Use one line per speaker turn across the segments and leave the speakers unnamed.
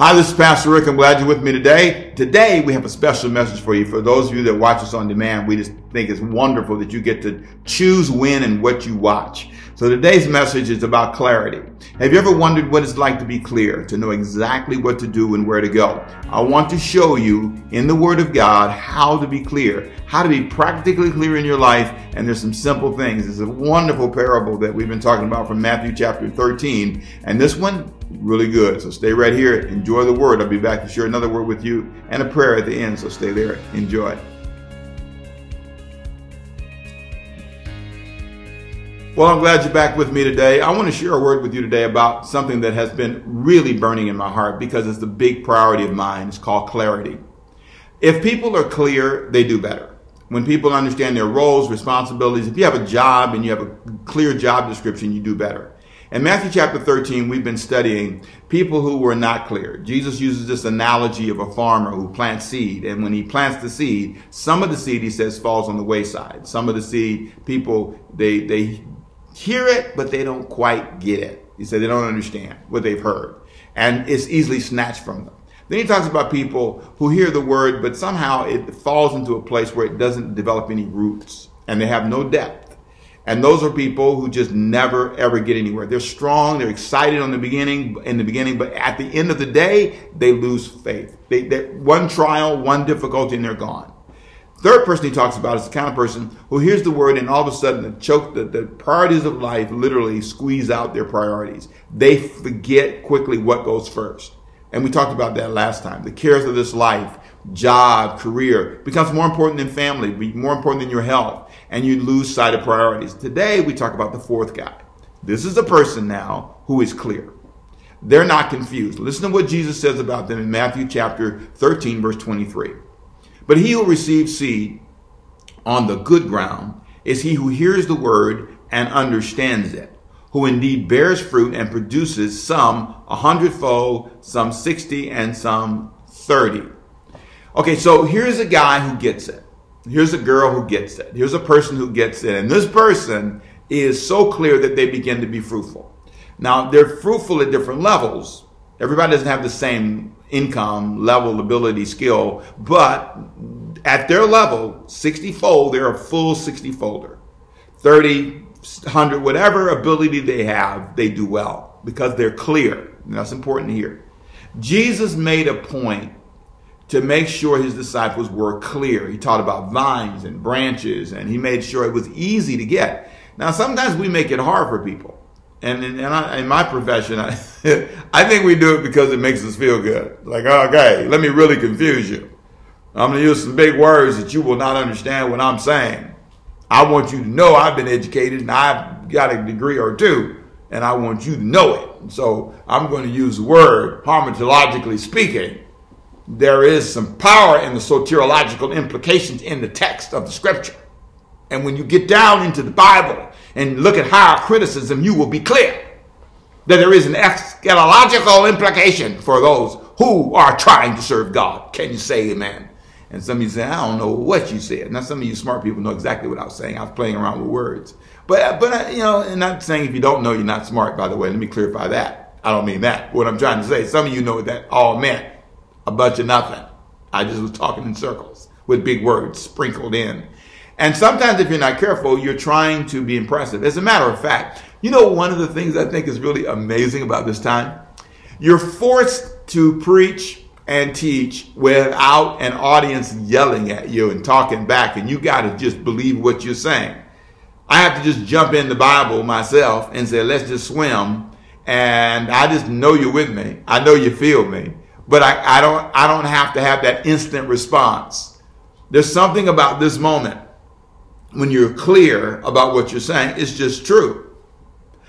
Hi, this is Pastor Rick. I'm glad you're with me today. Today, we have a special message for you. For those of you that watch us on demand, we just think it's wonderful that you get to choose when and what you watch. So today's message is about clarity. Have you ever wondered what it's like to be clear, to know exactly what to do and where to go? I want to show you in the Word of God how to be clear, how to be practically clear in your life. And there's some simple things. It's a wonderful parable that we've been talking about from Matthew chapter 13. And this one, really good. So stay right here. Enjoy the Word. I'll be back to share another word with you and a prayer at the end. So stay there. Enjoy. Well, I'm glad you're back with me today. I want to share a word with you today about something that has been really burning in my heart because it's a big priority of mine. It's called clarity. If people are clear, they do better. When people understand their roles, responsibilities, if you have a job and you have a clear job description, you do better. In Matthew chapter 13, we've been studying people who were not clear. Jesus uses this analogy of a farmer who plants seed. And when he plants the seed, some of the seed, he says, falls on the wayside. Some of the seed, people, they, they hear it, but they don't quite get it. He said they don't understand what they've heard. And it's easily snatched from them. Then he talks about people who hear the word, but somehow it falls into a place where it doesn't develop any roots and they have no depth. And those are people who just never ever get anywhere. They're strong, they're excited on the beginning, in the beginning, but at the end of the day, they lose faith. They, one trial, one difficulty, and they're gone. Third person he talks about is the kind of person who hears the word and all of a sudden the choke, the, the priorities of life literally squeeze out their priorities. They forget quickly what goes first. And we talked about that last time. The cares of this life, job, career becomes more important than family, be more important than your health, and you lose sight of priorities. Today we talk about the fourth guy. This is a person now who is clear. They're not confused. Listen to what Jesus says about them in Matthew chapter 13 verse 23. But he who receives seed on the good ground is he who hears the word and understands it, who indeed bears fruit and produces some a hundredfold, some 60, and some 30. Okay, so here's a guy who gets it. Here's a girl who gets it. Here's a person who gets it. And this person is so clear that they begin to be fruitful. Now, they're fruitful at different levels. Everybody doesn't have the same income, level, ability, skill, but at their level, 60 fold, they're a full 60 folder. 30, 100, whatever ability they have, they do well because they're clear. And that's important here. Jesus made a point to make sure his disciples were clear. He taught about vines and branches and he made sure it was easy to get. Now, sometimes we make it hard for people. And in, I, in my profession, I, I think we do it because it makes us feel good. Like, okay, let me really confuse you. I'm going to use some big words that you will not understand what I'm saying. I want you to know I've been educated and I've got a degree or two, and I want you to know it. So I'm going to use the word, hamartiologically speaking. There is some power in the soteriological implications in the text of the scripture. And when you get down into the Bible and look at higher criticism, you will be clear that there is an eschatological implication for those who are trying to serve God. Can you say amen? And some of you say, I don't know what you said. Now, some of you smart people know exactly what I was saying. I was playing around with words. But, uh, but uh, you know, and not saying if you don't know, you're not smart, by the way. Let me clarify that. I don't mean that. What I'm trying to say, some of you know what that all meant. A bunch of nothing. I just was talking in circles with big words sprinkled in. And sometimes if you're not careful, you're trying to be impressive. As a matter of fact, you know, one of the things I think is really amazing about this time? You're forced to preach and teach without an audience yelling at you and talking back, and you got to just believe what you're saying. I have to just jump in the Bible myself and say, let's just swim. And I just know you're with me. I know you feel me. But I, I don't I don't have to have that instant response. There's something about this moment when you're clear about what you're saying, it's just true.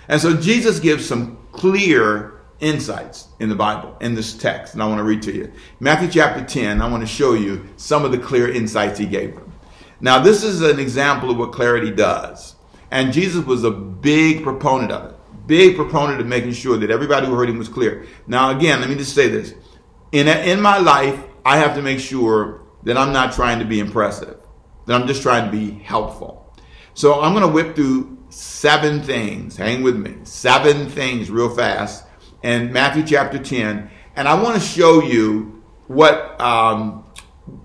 And so Jesus gives some clear insights in the Bible, in this text, and I want to read to you. Matthew chapter 10, I want to show you some of the clear insights he gave them. Now, this is an example of what clarity does. And Jesus was a big proponent of it, big proponent of making sure that everybody who heard him was clear. Now, again, let me just say this. In, in my life, I have to make sure that I'm not trying to be impressive I'm just trying to be helpful. So I'm going to whip through seven things. Hang with me. Seven things real fast. And Matthew chapter 10. And I want to show you what um,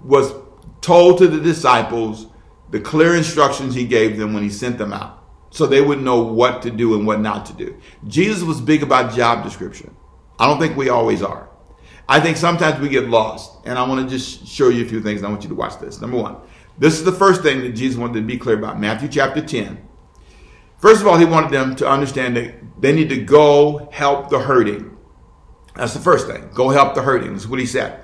was told to the disciples, the clear instructions he gave them when he sent them out, so they would know what to do and what not to do. Jesus was big about job description. I don't think we always are. I think sometimes we get lost. And I want to just show you a few things. I want you to watch this. Number one, this is the first thing that Jesus wanted to be clear about. Matthew chapter 10. First of all, he wanted them to understand that they need to go help the hurting. That's the first thing. Go help the hurting. That's what he said.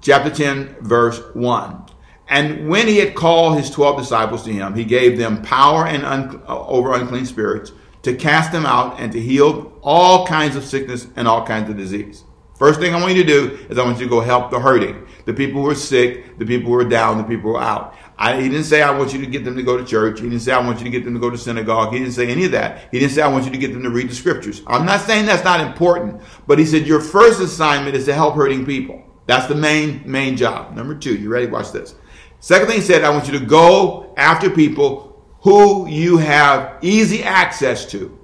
Chapter 10, verse 1. And when he had called his 12 disciples to him, he gave them power and un- uh, over unclean spirits to cast them out and to heal all kinds of sickness and all kinds of disease. First thing I want you to do is I want you to go help the hurting, the people who are sick, the people who are down, the people who are out. I, he didn't say I want you to get them to go to church. He didn't say I want you to get them to go to synagogue. He didn't say any of that. He didn't say I want you to get them to read the scriptures. I'm not saying that's not important, but he said your first assignment is to help hurting people. That's the main main job. Number two, you ready? Watch this. Second thing he said, I want you to go after people who you have easy access to.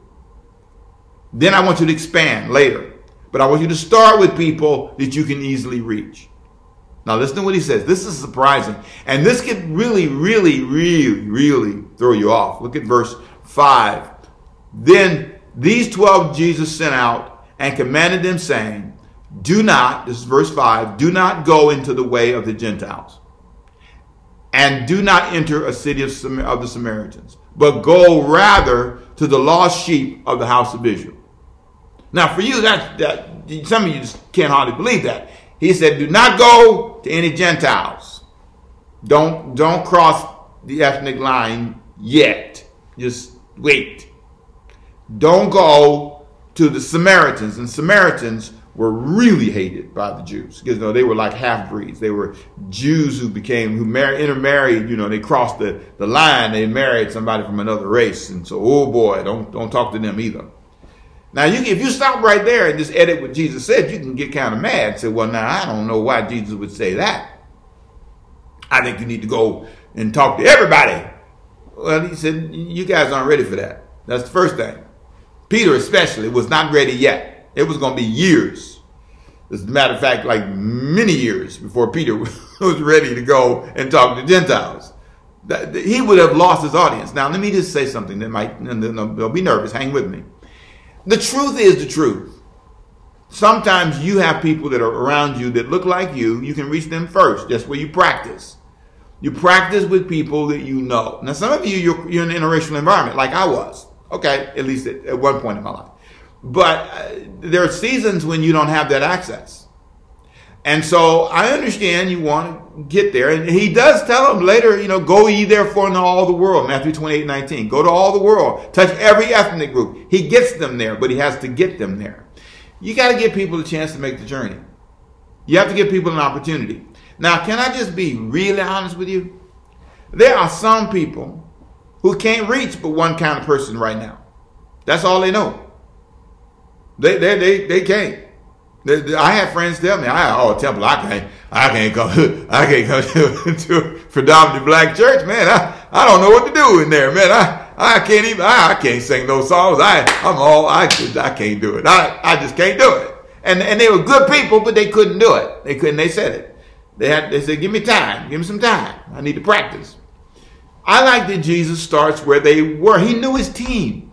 Then I want you to expand later. But I want you to start with people that you can easily reach. Now listen to what he says. This is surprising. And this could really, really, really, really throw you off. Look at verse 5. Then these 12 Jesus sent out and commanded them, saying, Do not, this is verse 5, do not go into the way of the Gentiles, and do not enter a city of, of the Samaritans, but go rather to the lost sheep of the house of Israel. Now, for you, that, that some of you just can't hardly believe that. He said, "Do not go to any Gentiles. Don't don't cross the ethnic line yet. Just wait. Don't go to the Samaritans. And Samaritans were really hated by the Jews because you know, they were like half breeds. They were Jews who became who married intermarried. You know, they crossed the the line. They married somebody from another race, and so oh boy, don't don't talk to them either. Now, you, if you stop right there and just edit what Jesus said, you can get kind of mad and say, well, now, I don't know why Jesus would say that. I think you need to go and talk to everybody. Well, he said, you guys aren't ready for that. That's the first thing. Peter, especially, was not ready yet. It was going to be years. As a matter of fact, like many years before Peter was ready to go and talk to Gentiles. He would have lost his audience. Now, let me just say something that might, don't be nervous, hang with me. The truth is the truth. Sometimes you have people that are around you that look like you. You can reach them first. That's where you practice. You practice with people that you know. Now, some of you, you're, you're in an interracial environment like I was. Okay, at least at, at one point in my life. But uh, there are seasons when you don't have that access. And so I understand you want to get there. And he does tell them later, you know, go ye therefore into all the world, Matthew 28, 19. Go to all the world. Touch every ethnic group. He gets them there, but he has to get them there. You got to give people a chance to make the journey. You have to give people an opportunity. Now, can I just be really honest with you? There are some people who can't reach but one kind of person right now. That's all they know. They, they, they, they can't. I have friends tell me, I oh Temple, I can't, I can't come, I can't come to, a predominantly black church, man. I, I don't know what to do in there, man. I, I can't even, I, I can't sing no songs. I, I'm all, I, I can't do it. I, I just can't do it. And and they were good people, but they couldn't do it. They couldn't. They said it. They had. They said, "Give me time. Give me some time. I need to practice." I like that Jesus starts where they were. He knew his team.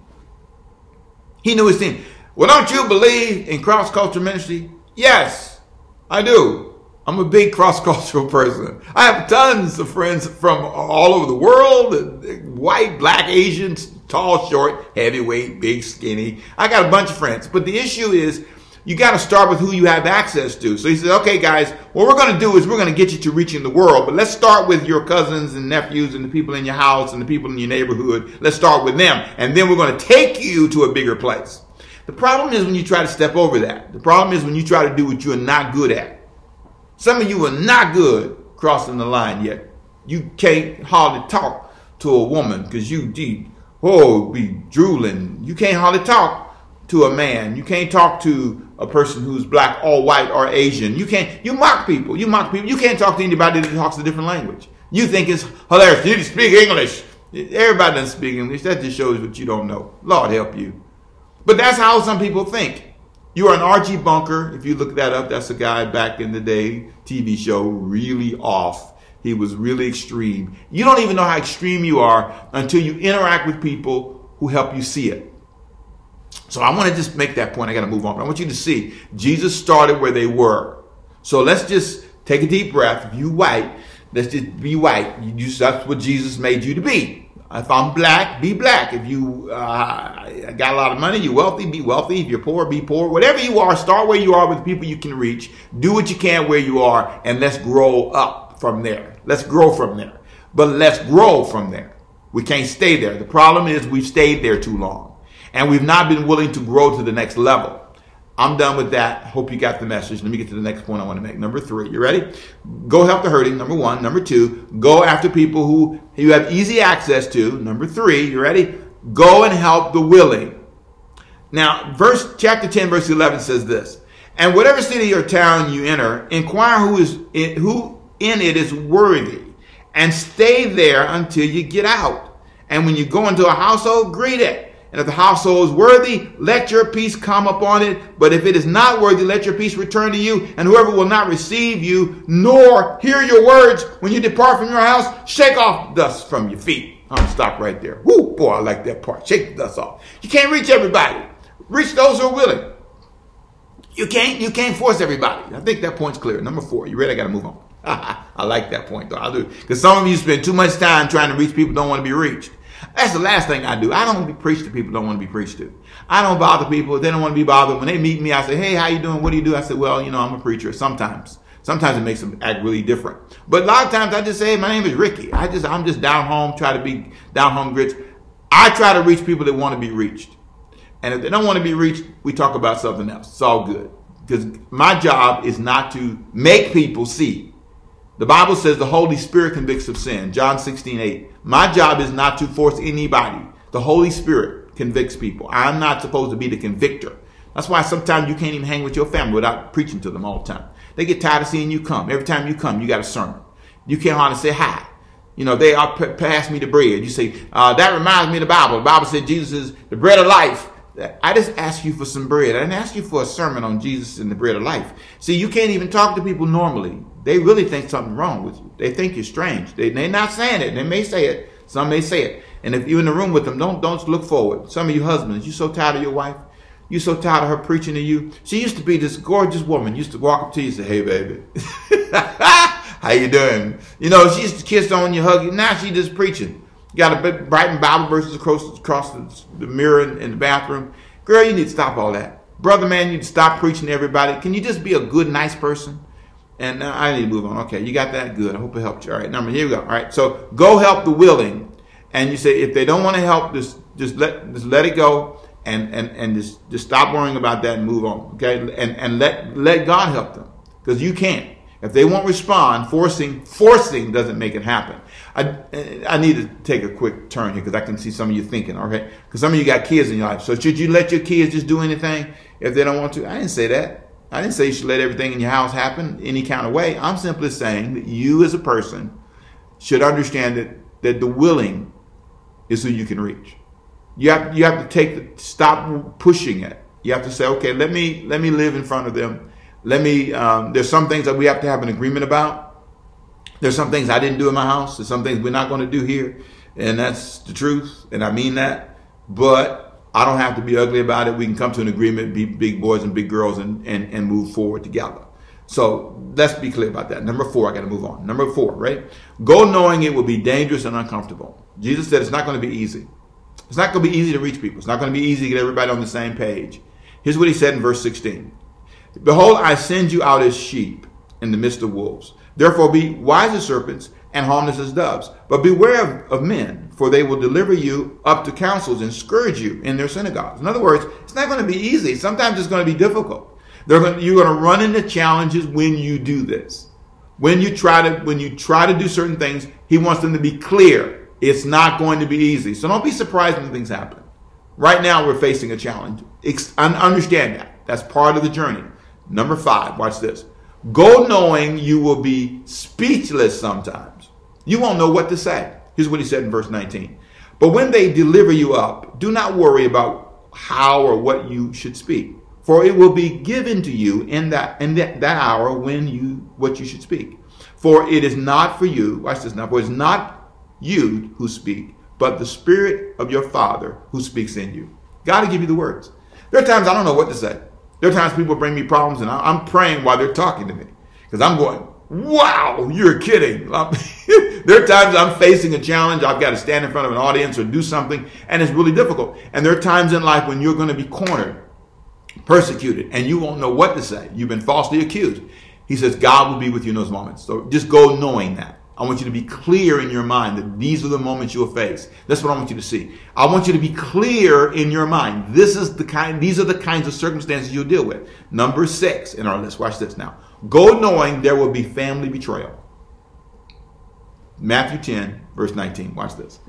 He knew his team. Well, don't you believe in cross cultural ministry? Yes, I do. I'm a big cross cultural person. I have tons of friends from all over the world uh, white, black, Asian, tall, short, heavyweight, big, skinny. I got a bunch of friends. But the issue is, you got to start with who you have access to. So he said, okay, guys, what we're going to do is we're going to get you to reaching the world, but let's start with your cousins and nephews and the people in your house and the people in your neighborhood. Let's start with them. And then we're going to take you to a bigger place. The problem is when you try to step over that. The problem is when you try to do what you're not good at. Some of you are not good crossing the line yet. You can't hardly talk to a woman because you deep, oh, be drooling. You can't hardly talk to a man. You can't talk to a person who's black or white or Asian. You can't, you mock people. You mock people. You can't talk to anybody that talks a different language. You think it's hilarious. You speak English. Everybody doesn't speak English. That just shows what you don't know. Lord help you. But that's how some people think. You are an Archie Bunker. If you look that up, that's a guy back in the day, TV show, really off. He was really extreme. You don't even know how extreme you are until you interact with people who help you see it. So I want to just make that point. I got to move on. But I want you to see Jesus started where they were. So let's just take a deep breath. If you white, let's just be white. You just, that's what Jesus made you to be. If I'm black, be black. If you uh, got a lot of money, you're wealthy, be wealthy. If you're poor, be poor. Whatever you are, start where you are with the people you can reach. Do what you can where you are, and let's grow up from there. Let's grow from there. But let's grow from there. We can't stay there. The problem is we've stayed there too long, and we've not been willing to grow to the next level. I'm done with that. Hope you got the message. Let me get to the next point I want to make. Number three, you ready? Go help the hurting. Number one. Number two, go after people who you have easy access to. Number three, you ready? Go and help the willing. Now, verse chapter 10, verse 11 says this. And whatever city or town you enter, inquire who is in, who in it is worthy, and stay there until you get out. And when you go into a household, greet it. And if the household is worthy, let your peace come upon it. But if it is not worthy, let your peace return to you. And whoever will not receive you, nor hear your words when you depart from your house, shake off dust from your feet. I'm gonna stop right there. Whoo, boy, I like that part. Shake the dust off. You can't reach everybody. Reach those who are willing. You can't, you can't force everybody. I think that point's clear. Number four. You ready? I gotta move on. I like that point though. I do. Because some of you spend too much time trying to reach people don't want to be reached. That's the last thing I do. I don't preach to be preached to people don't want to be preached to. I don't bother people. They don't want to be bothered. When they meet me, I say, hey, how you doing? What do you do? I say, well, you know, I'm a preacher sometimes. Sometimes it makes them act really different. But a lot of times I just say, my name is Ricky. I just, I'm just down home, try to be down home grits. I try to reach people that want to be reached. And if they don't want to be reached, we talk about something else. It's all good. Because my job is not to make people see. The Bible says the Holy Spirit convicts of sin. John 16, 8. My job is not to force anybody. The Holy Spirit convicts people. I'm not supposed to be the convictor. That's why sometimes you can't even hang with your family without preaching to them all the time. They get tired of seeing you come. Every time you come, you got a sermon. You can't hardly say hi. You know, they are pass me the bread. You say, uh, that reminds me of the Bible. The Bible said Jesus is the bread of life. I just asked you for some bread. I didn't ask you for a sermon on Jesus and the bread of life. See, you can't even talk to people normally. They really think something wrong with you. They think you're strange. They, they're not saying it. They may say it. Some may say it. And if you're in the room with them, don't don't look forward. Some of you husbands, you're so tired of your wife. You're so tired of her preaching to you. She used to be this gorgeous woman. Used to walk up to you and say, "Hey, baby, how you doing?" You know, she used to kiss on you, hug you. Now she just preaching. You got a brighten Bible verses across across the, the mirror in, in the bathroom. Girl, you need to stop all that. Brother, man, you need to stop preaching to everybody. Can you just be a good, nice person? And uh, I need to move on. Okay, you got that? Good. I hope it helped you. All right, number here we go. All right, so go help the willing. And you say if they don't want to help, just just let just let it go and and and just just stop worrying about that and move on. Okay, and and let let God help them because you can't. If they won't respond, forcing forcing doesn't make it happen. I I need to take a quick turn here because I can see some of you thinking. Okay, because some of you got kids in your life. So should you let your kids just do anything if they don't want to? I didn't say that. I didn't say you should let everything in your house happen any kind of way. I'm simply saying that you as a person should understand that, that the willing is who you can reach. You have, you have to take the, stop pushing it. You have to say, okay, let me, let me live in front of them. Let me, um, there's some things that we have to have an agreement about. There's some things I didn't do in my house. There's some things we're not going to do here. And that's the truth. And I mean that. But I don't have to be ugly about it. We can come to an agreement, be big boys and big girls, and, and, and move forward together. So let's be clear about that. Number four, I got to move on. Number four, right? Go knowing it will be dangerous and uncomfortable. Jesus said it's not going to be easy. It's not going to be easy to reach people. It's not going to be easy to get everybody on the same page. Here's what he said in verse 16 Behold, I send you out as sheep in the midst of wolves. Therefore, be wise as serpents and harmless as doves. But beware of, of, men, for they will deliver you up to councils and scourge you in their synagogues. In other words, it's not going to be easy. Sometimes it's going to be difficult. Going, you're going to run into challenges when you do this. When you try to when you try to do certain things, he wants them to be clear. It's not going to be easy. So don't be surprised when things happen. Right now, we're facing a challenge. Understand that. That's part of the journey. Number five, watch this. Go knowing you will be speechless sometimes. You won't know what to say. Here's what he said in verse 19. But when they deliver you up, do not worry about how or what you should speak. For it will be given to you in that in that, that hour when you what you should speak. For it is not for you, watch this now, for it's not you who speak, but the Spirit of your Father who speaks in you. God will give you the words. There are times I don't know what to say. There are times people bring me problems and I'm praying while they're talking to me because I'm going, wow, you're kidding. there are times I'm facing a challenge. I've got to stand in front of an audience or do something and it's really difficult. And there are times in life when you're going to be cornered, persecuted, and you won't know what to say. You've been falsely accused. He says God will be with you in those moments. So just go knowing that. I want you to be clear in your mind that these are the moments you'll face. That's what I want you to see. I want you to be clear in your mind. This is the kind, these are the kinds of circumstances you'll deal with. Number six in our list. Watch this now. Go knowing there will be family betrayal. Matthew 10, verse 19. Watch this.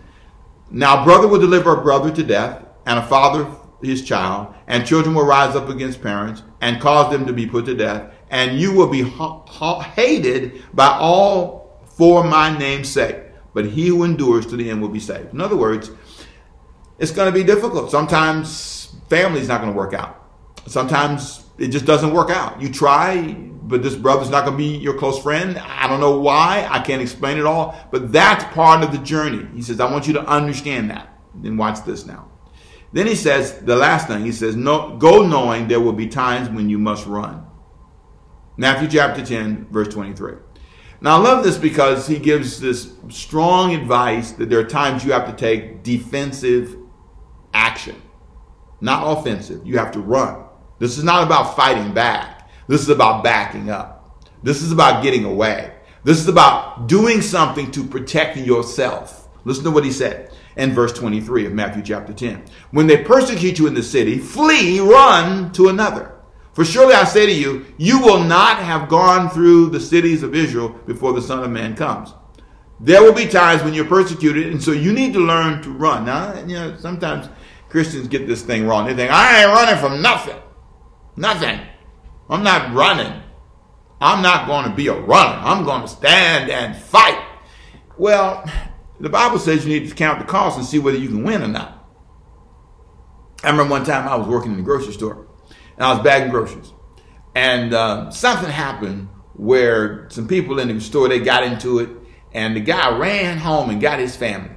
Now, brother will deliver a brother to death, and a father his child, and children will rise up against parents and cause them to be put to death, and you will be ha- ha- hated by all for my name's sake. But he who endures to the end will be saved. In other words, it's going to be difficult. Sometimes family's not going to work out. Sometimes it just doesn't work out. You try, but this brother's not going to be your close friend. I don't know why. I can't explain it all, but that's part of the journey. He says, I want you to understand that. Then watch this now. Then he says, the last thing, he says, no, go knowing there will be times when you must run. Matthew chapter 10, verse 23. Now I love this because he gives this strong advice that there are times you have to take defensive action, not offensive. You have to run. This is not about fighting back. This is about backing up. This is about getting away. This is about doing something to protect yourself. Listen to what he said in verse 23 of Matthew chapter 10. When they persecute you in the city, flee, run to another. For surely I say to you, you will not have gone through the cities of Israel before the Son of Man comes. There will be times when you're persecuted, and so you need to learn to run. Now, you know, sometimes Christians get this thing wrong. They think, I ain't running from nothing. Nothing. I'm not running. I'm not going to be a runner. I'm going to stand and fight. Well, the Bible says you need to count the cost and see whether you can win or not. I remember one time I was working in the grocery store and I was bagging groceries. And uh, something happened where some people in the store, they got into it and the guy ran home and got his family.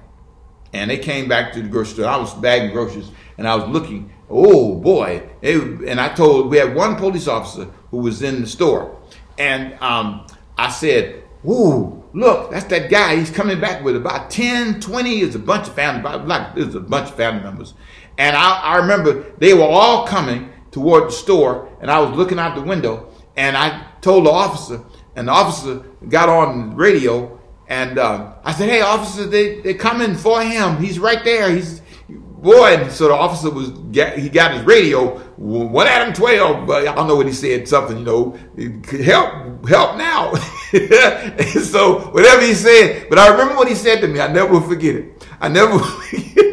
And they came back to the grocery store. I was bagging groceries and I was looking Oh boy! It, and I told we had one police officer who was in the store, and um, I said, "Ooh, look, that's that guy. He's coming back with about 10, 20. It's a bunch of family, like there's a bunch of family members." And I, I remember they were all coming toward the store, and I was looking out the window, and I told the officer, and the officer got on radio, and uh, I said, "Hey, officer, they they're coming for him. He's right there. He's boy, And so the officer was he got his radio, one Adam twelve, but I don't know what he said, something, you know, help, help now. so whatever he said, but I remember what he said to me. I never forget it. I never.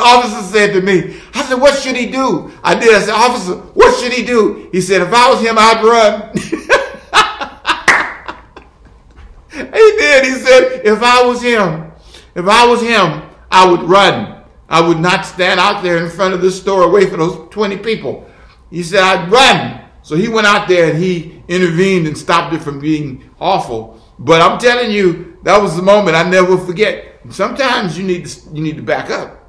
officer said to me, I said, "What should he do?" I did. I said, "Officer, what should he do?" He said, "If I was him, I'd run." he did. He said, "If I was him, if I was him, I would run." I would not stand out there in front of the store away from those 20 people. He said, I'd run. So he went out there and he intervened and stopped it from being awful. But I'm telling you, that was the moment I never forget. Sometimes you need to, you need to back up.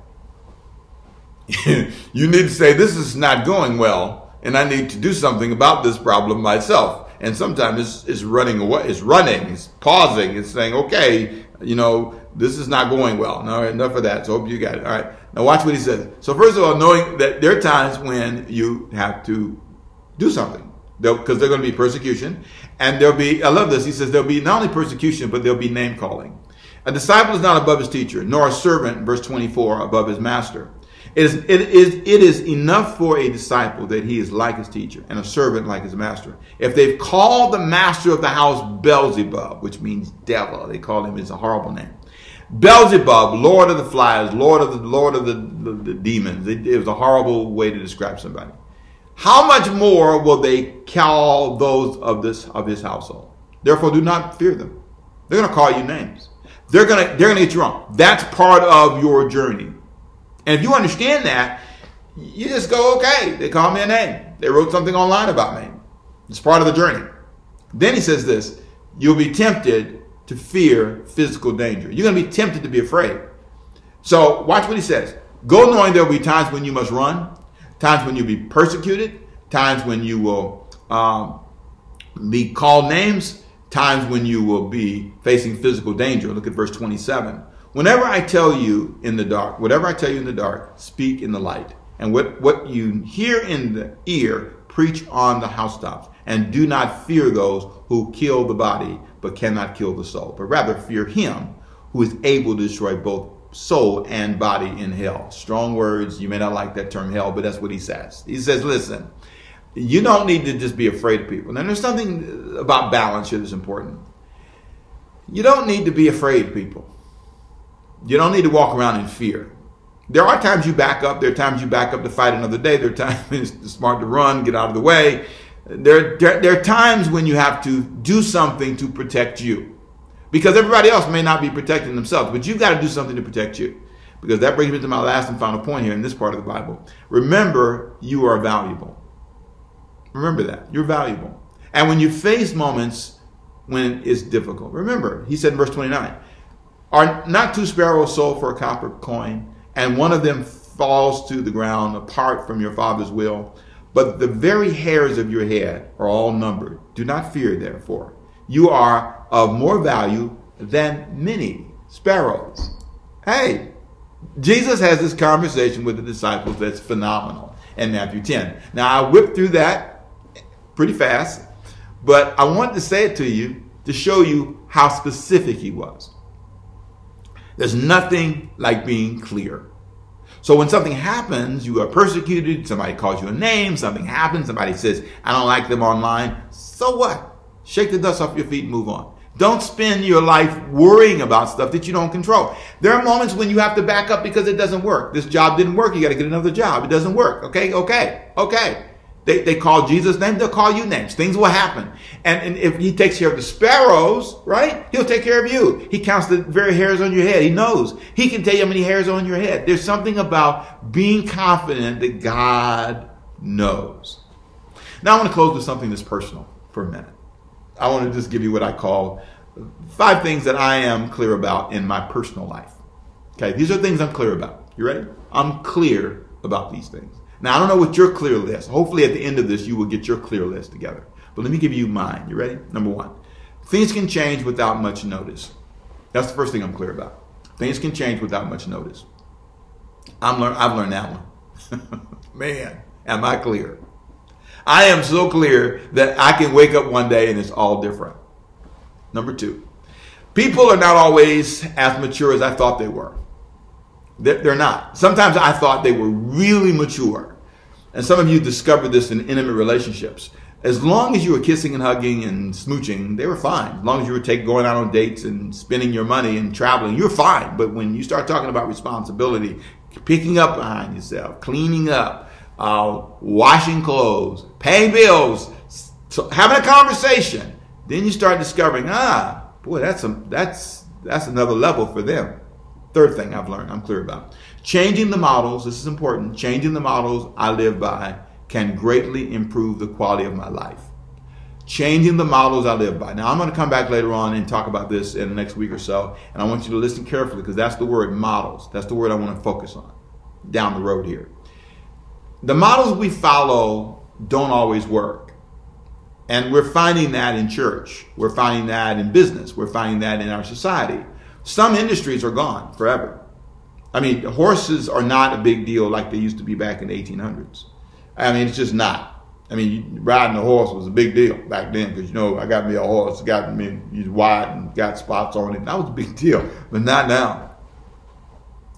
you need to say, this is not going well, and I need to do something about this problem myself. And sometimes it's, it's running away, it's running, it's pausing, it's saying, okay, you know, this is not going well. All right, enough of that. So hope you got it. All right. Now watch what he says. So first of all, knowing that there are times when you have to do something because there's going to be persecution, and there'll be. I love this. He says there'll be not only persecution, but there'll be name calling. A disciple is not above his teacher, nor a servant, verse 24, above his master. It is, it, is, it is enough for a disciple that he is like his teacher and a servant like his master. If they've called the master of the house Beelzebub, which means devil, they call him, it's a horrible name. Beelzebub, Lord of the Flies, Lord of the Lord of the, the, the demons. It, it was a horrible way to describe somebody. How much more will they call those of this of his household? Therefore, do not fear them. They're going to call you names. They're going to they're going to get you wrong. That's part of your journey. And if you understand that, you just go, okay, they call me a name. They wrote something online about me. It's part of the journey. Then he says this you'll be tempted to fear physical danger. You're going to be tempted to be afraid. So watch what he says. Go knowing there will be times when you must run, times when you'll be persecuted, times when you will um, be called names, times when you will be facing physical danger. Look at verse 27. Whenever I tell you in the dark, whatever I tell you in the dark, speak in the light. And what, what you hear in the ear, preach on the housetops. And do not fear those who kill the body, but cannot kill the soul, but rather fear him who is able to destroy both soul and body in hell. Strong words. You may not like that term hell, but that's what he says. He says, listen, you don't need to just be afraid of people. And there's something about balance here that's important. You don't need to be afraid of people. You don't need to walk around in fear. There are times you back up. There are times you back up to fight another day. There are times it's smart to run, get out of the way. There, there, there are times when you have to do something to protect you because everybody else may not be protecting themselves, but you've got to do something to protect you. Because that brings me to my last and final point here in this part of the Bible. Remember, you are valuable. Remember that. You're valuable. And when you face moments when it's difficult, remember, he said in verse 29, are not two sparrows sold for a copper coin, and one of them falls to the ground apart from your father's will? But the very hairs of your head are all numbered. Do not fear, therefore. You are of more value than many sparrows. Hey, Jesus has this conversation with the disciples that's phenomenal in Matthew 10. Now, I whipped through that pretty fast, but I want to say it to you to show you how specific he was. There's nothing like being clear. So when something happens, you are persecuted, somebody calls you a name, something happens, somebody says, I don't like them online. So what? Shake the dust off your feet and move on. Don't spend your life worrying about stuff that you don't control. There are moments when you have to back up because it doesn't work. This job didn't work. You got to get another job. It doesn't work. Okay, okay, okay. They, they call Jesus name, they'll call you names. Things will happen. And, and if he takes care of the sparrows, right, he'll take care of you. He counts the very hairs on your head. He knows. He can tell you how many hairs on your head. There's something about being confident that God knows. Now I want to close with something that's personal for a minute. I want to just give you what I call five things that I am clear about in my personal life. Okay, these are things I'm clear about. You ready? I'm clear about these things. Now, I don't know what your clear list. Hopefully, at the end of this, you will get your clear list together. But let me give you mine. You ready? Number one, things can change without much notice. That's the first thing I'm clear about. Things can change without much notice. I'm learn- I've learned that one. Man, am I clear? I am so clear that I can wake up one day and it's all different. Number two, people are not always as mature as I thought they were. They're not. Sometimes I thought they were really mature. And some of you discovered this in intimate relationships. As long as you were kissing and hugging and smooching, they were fine. As long as you were take, going out on dates and spending your money and traveling, you're fine. But when you start talking about responsibility, picking up behind yourself, cleaning up, uh, washing clothes, paying bills, having a conversation, then you start discovering, ah, boy, that's a, that's that's another level for them. Third thing I've learned, I'm clear about. Changing the models, this is important, changing the models I live by can greatly improve the quality of my life. Changing the models I live by. Now, I'm going to come back later on and talk about this in the next week or so, and I want you to listen carefully because that's the word models. That's the word I want to focus on down the road here. The models we follow don't always work. And we're finding that in church. We're finding that in business. We're finding that in our society. Some industries are gone forever. I mean, horses are not a big deal like they used to be back in the 1800s. I mean, it's just not. I mean, riding a horse was a big deal back then because, you know, I got me a horse, got me wide and got spots on it. That was a big deal, but not now.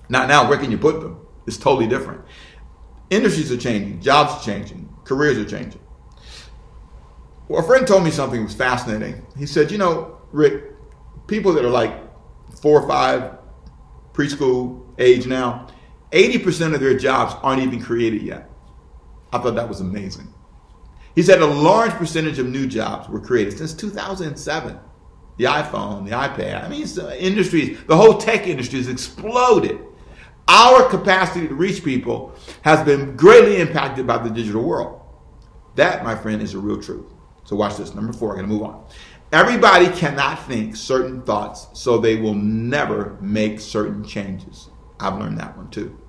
Not now. Where can you put them? It's totally different. Industries are changing, jobs are changing, careers are changing. Well, a friend told me something was fascinating. He said, You know, Rick, people that are like four or five preschool age now, 80% of their jobs aren't even created yet. I thought that was amazing. He said a large percentage of new jobs were created since 2007. The iPhone, the iPad, I mean, industries, the whole tech industry has exploded. Our capacity to reach people has been greatly impacted by the digital world. That, my friend, is a real truth. So watch this. Number four, I'm going to move on. Everybody cannot think certain thoughts, so they will never make certain changes. I've learned that one too.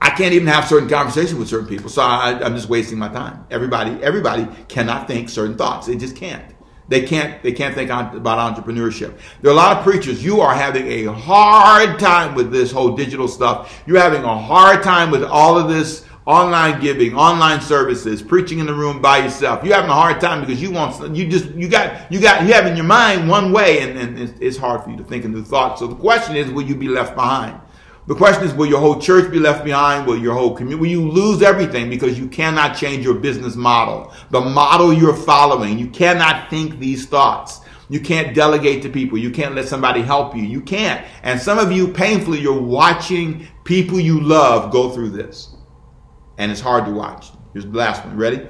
I can't even have certain conversations with certain people, so I, am just wasting my time. Everybody, everybody cannot think certain thoughts. They just can't. They can't. They can't think on, about entrepreneurship. There are a lot of preachers. You are having a hard time with this whole digital stuff. You're having a hard time with all of this online giving, online services, preaching in the room by yourself. You're having a hard time because you want you just you got you got you have in your mind one way, and, and it's, it's hard for you to think a new thought. So the question is, will you be left behind? The question is, will your whole church be left behind? Will your whole community, will you lose everything because you cannot change your business model? The model you're following, you cannot think these thoughts. You can't delegate to people. You can't let somebody help you. You can't. And some of you, painfully, you're watching people you love go through this. And it's hard to watch. Here's the last one. Ready?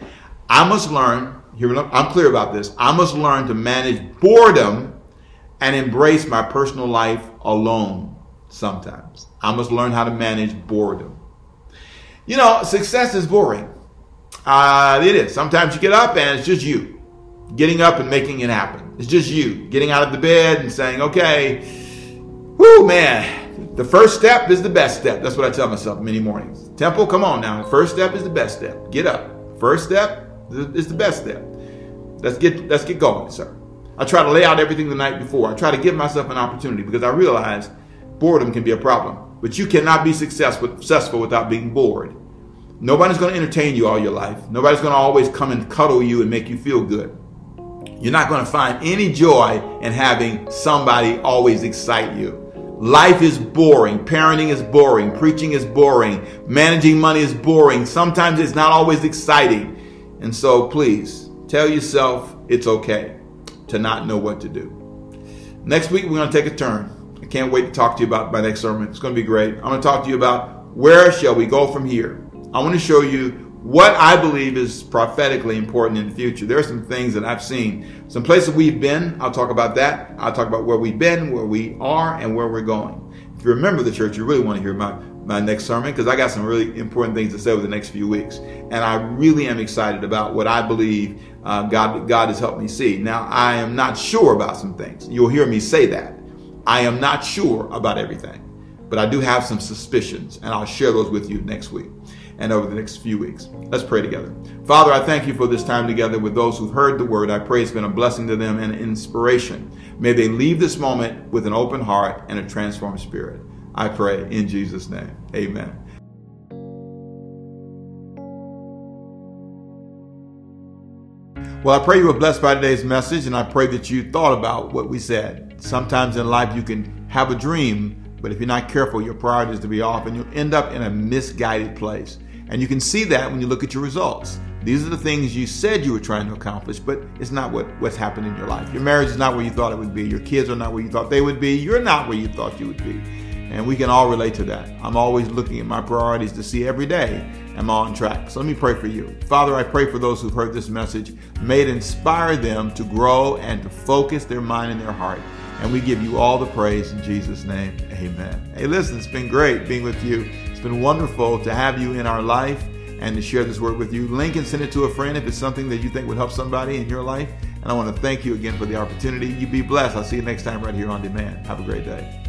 I must learn, here. I'm clear about this. I must learn to manage boredom and embrace my personal life alone sometimes. I must learn how to manage boredom. You know, success is boring. Uh, it is. Sometimes you get up and it's just you getting up and making it happen. It's just you getting out of the bed and saying, okay, whoo, man, the first step is the best step. That's what I tell myself many mornings. Temple, come on now. First step is the best step. Get up. First step is the best step. Let's get let's get going, sir. I try to lay out everything the night before. I try to give myself an opportunity because I realize boredom can be a problem. But you cannot be successful, successful without being bored. Nobody's going to entertain you all your life. Nobody's going to always come and cuddle you and make you feel good. You're not going to find any joy in having somebody always excite you. Life is boring. Parenting is boring. Preaching is boring. Managing money is boring. Sometimes it's not always exciting. And so please tell yourself it's okay to not know what to do. Next week, we're going to take a turn. I can't wait to talk to you about my next sermon. It's going to be great. I'm going to talk to you about where shall we go from here. I want to show you what I believe is prophetically important in the future. There are some things that I've seen, some places we've been. I'll talk about that. I'll talk about where we've been, where we are, and where we're going. If you remember the church, you really want to hear my, my next sermon because I got some really important things to say over the next few weeks. And I really am excited about what I believe uh, God, God has helped me see. Now, I am not sure about some things. You'll hear me say that. I am not sure about everything, but I do have some suspicions, and I'll share those with you next week and over the next few weeks. Let's pray together. Father, I thank you for this time together with those who've heard the word. I pray it's been a blessing to them and an inspiration. May they leave this moment with an open heart and a transformed spirit. I pray in Jesus' name. Amen. Well, I pray you were blessed by today's message, and I pray that you thought about what we said. Sometimes in life you can have a dream, but if you're not careful, your priorities to be off, and you'll end up in a misguided place. And you can see that when you look at your results. These are the things you said you were trying to accomplish, but it's not what, what's happened in your life. Your marriage is not where you thought it would be. Your kids are not where you thought they would be. You're not where you thought you would be. And we can all relate to that. I'm always looking at my priorities to see every day I'm on track. So let me pray for you. Father, I pray for those who've heard this message. May it inspire them to grow and to focus their mind and their heart. And we give you all the praise in Jesus' name. Amen. Hey, listen, it's been great being with you. It's been wonderful to have you in our life and to share this word with you. Link and send it to a friend if it's something that you think would help somebody in your life. And I want to thank you again for the opportunity. You be blessed. I'll see you next time right here on demand. Have a great day.